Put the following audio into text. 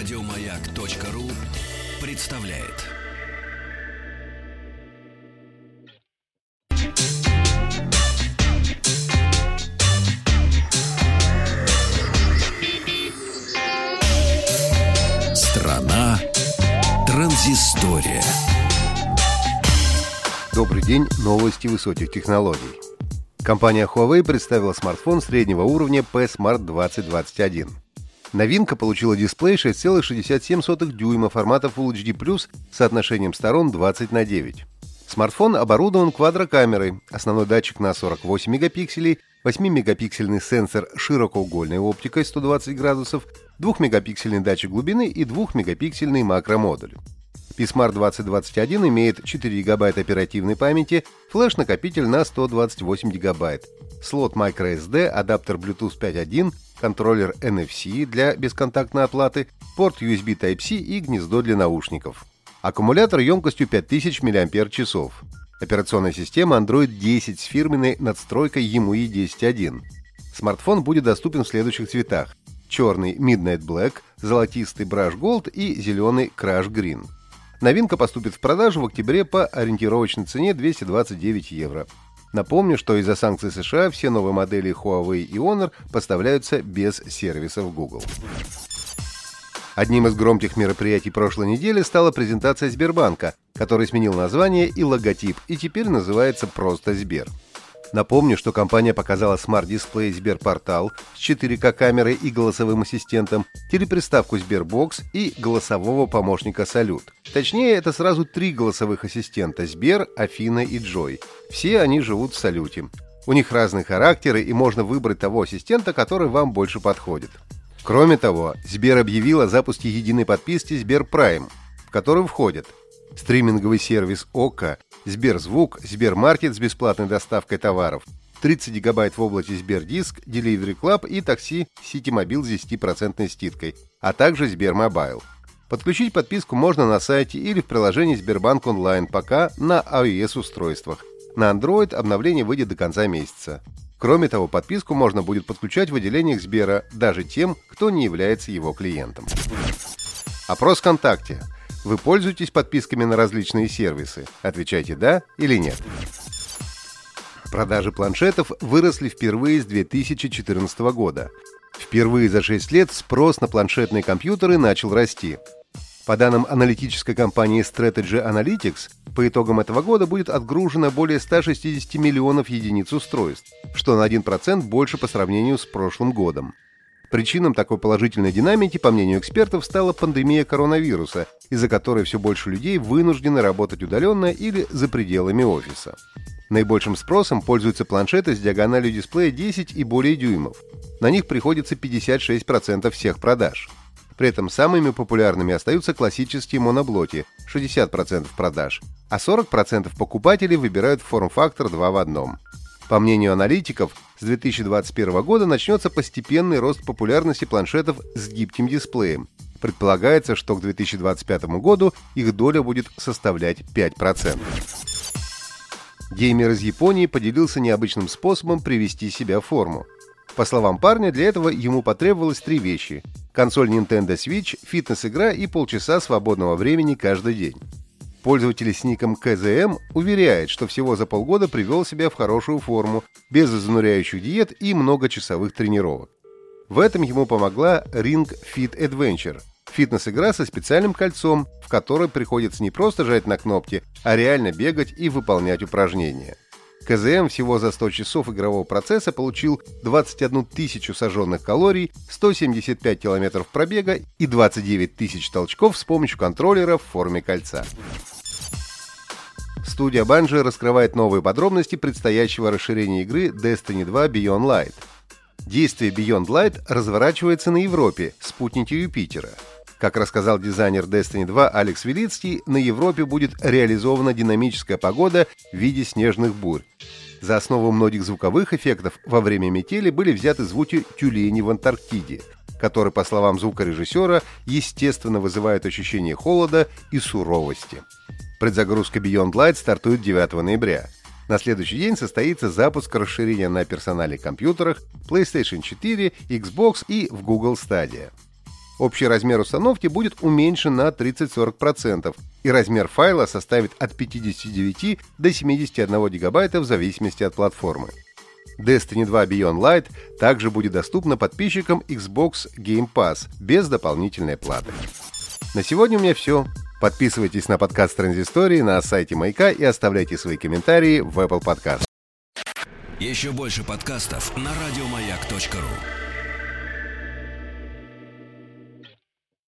Радиомаяк.ру представляет. Страна транзистория. Добрый день, новости высоких технологий. Компания Huawei представила смартфон среднего уровня P-Smart 2021. Новинка получила дисплей 6,67 дюйма формата Full HD+, с соотношением сторон 20 на 9. Смартфон оборудован квадрокамерой, основной датчик на 48 мегапикселей, 8-мегапиксельный сенсор широкоугольной оптикой 120 градусов, 2-мегапиксельный датчик глубины и 2-мегапиксельный макромодуль. PSMart 2021 имеет 4 ГБ оперативной памяти, флеш-накопитель на 128 ГБ, слот microSD, адаптер Bluetooth 5.1, контроллер NFC для бесконтактной оплаты, порт USB Type-C и гнездо для наушников. Аккумулятор емкостью 5000 мАч. Операционная система Android 10 с фирменной надстройкой EMUI 10.1. Смартфон будет доступен в следующих цветах. Черный Midnight Black, золотистый Brush Gold и зеленый Crash Green. Новинка поступит в продажу в октябре по ориентировочной цене 229 евро. Напомню, что из-за санкций США все новые модели Huawei и Honor поставляются без сервисов Google. Одним из громких мероприятий прошлой недели стала презентация Сбербанка, который сменил название и логотип и теперь называется просто Сбер. Напомню, что компания показала смарт-дисплей SberPortal с 4К камерой и голосовым ассистентом, телеприставку SberBox и голосового помощника Салют. Точнее, это сразу три голосовых ассистента – Сбер, Афина и Джой. Все они живут в Салюте. У них разные характеры, и можно выбрать того ассистента, который вам больше подходит. Кроме того, Сбер объявил о запуске единой подписки Сбер Прайм, в которую входят стриминговый сервис Okko, Сберзвук, Сбермаркет с бесплатной доставкой товаров, 30 гигабайт в облаке Сбердиск, Delivery Club и такси Ситимобил с 10% скидкой, а также Сбермобайл. Подключить подписку можно на сайте или в приложении Сбербанк онлайн пока на iOS-устройствах. На Android обновление выйдет до конца месяца. Кроме того, подписку можно будет подключать в отделениях Сбера даже тем, кто не является его клиентом. Опрос ВКонтакте. Вы пользуетесь подписками на различные сервисы? Отвечайте «да» или «нет». Продажи планшетов выросли впервые с 2014 года. Впервые за 6 лет спрос на планшетные компьютеры начал расти. По данным аналитической компании Strategy Analytics, по итогам этого года будет отгружено более 160 миллионов единиц устройств, что на 1% больше по сравнению с прошлым годом. Причиной такой положительной динамики, по мнению экспертов, стала пандемия коронавируса, из-за которой все больше людей вынуждены работать удаленно или за пределами офиса. Наибольшим спросом пользуются планшеты с диагональю дисплея 10 и более дюймов. На них приходится 56% всех продаж. При этом самыми популярными остаются классические моноблоки – 60% продаж, а 40% покупателей выбирают форм-фактор 2 в одном. По мнению аналитиков, с 2021 года начнется постепенный рост популярности планшетов с гибким дисплеем. Предполагается, что к 2025 году их доля будет составлять 5%. Геймер из Японии поделился необычным способом привести себя в форму. По словам парня, для этого ему потребовалось три вещи – консоль Nintendo Switch, фитнес-игра и полчаса свободного времени каждый день. Пользователь с ником КЗМ уверяет, что всего за полгода привел себя в хорошую форму, без изнуряющих диет и многочасовых тренировок. В этом ему помогла Ring Fit Adventure – фитнес-игра со специальным кольцом, в которой приходится не просто жать на кнопки, а реально бегать и выполнять упражнения. КЗМ всего за 100 часов игрового процесса получил 21 тысячу сожженных калорий, 175 километров пробега и 29 тысяч толчков с помощью контроллера в форме кольца. Студия Bungie раскрывает новые подробности предстоящего расширения игры Destiny 2 Beyond Light. Действие Beyond Light разворачивается на Европе, спутнике Юпитера. Как рассказал дизайнер Destiny 2 Алекс Велицкий, на Европе будет реализована динамическая погода в виде снежных бурь. За основу многих звуковых эффектов во время метели были взяты звуки тюленей в Антарктиде, которые, по словам звукорежиссера, естественно вызывают ощущение холода и суровости. Предзагрузка Beyond Light стартует 9 ноября. На следующий день состоится запуск расширения на персональных компьютерах, PlayStation 4, Xbox и в Google Stadia. Общий размер установки будет уменьшен на 30-40%, и размер файла составит от 59 до 71 гигабайта в зависимости от платформы. Destiny 2 Beyond Light также будет доступна подписчикам Xbox Game Pass без дополнительной платы. На сегодня у меня все. Подписывайтесь на подкаст Транзистории на сайте Маяка и оставляйте свои комментарии в Apple Podcast. Еще больше подкастов на радиомаяк.ру.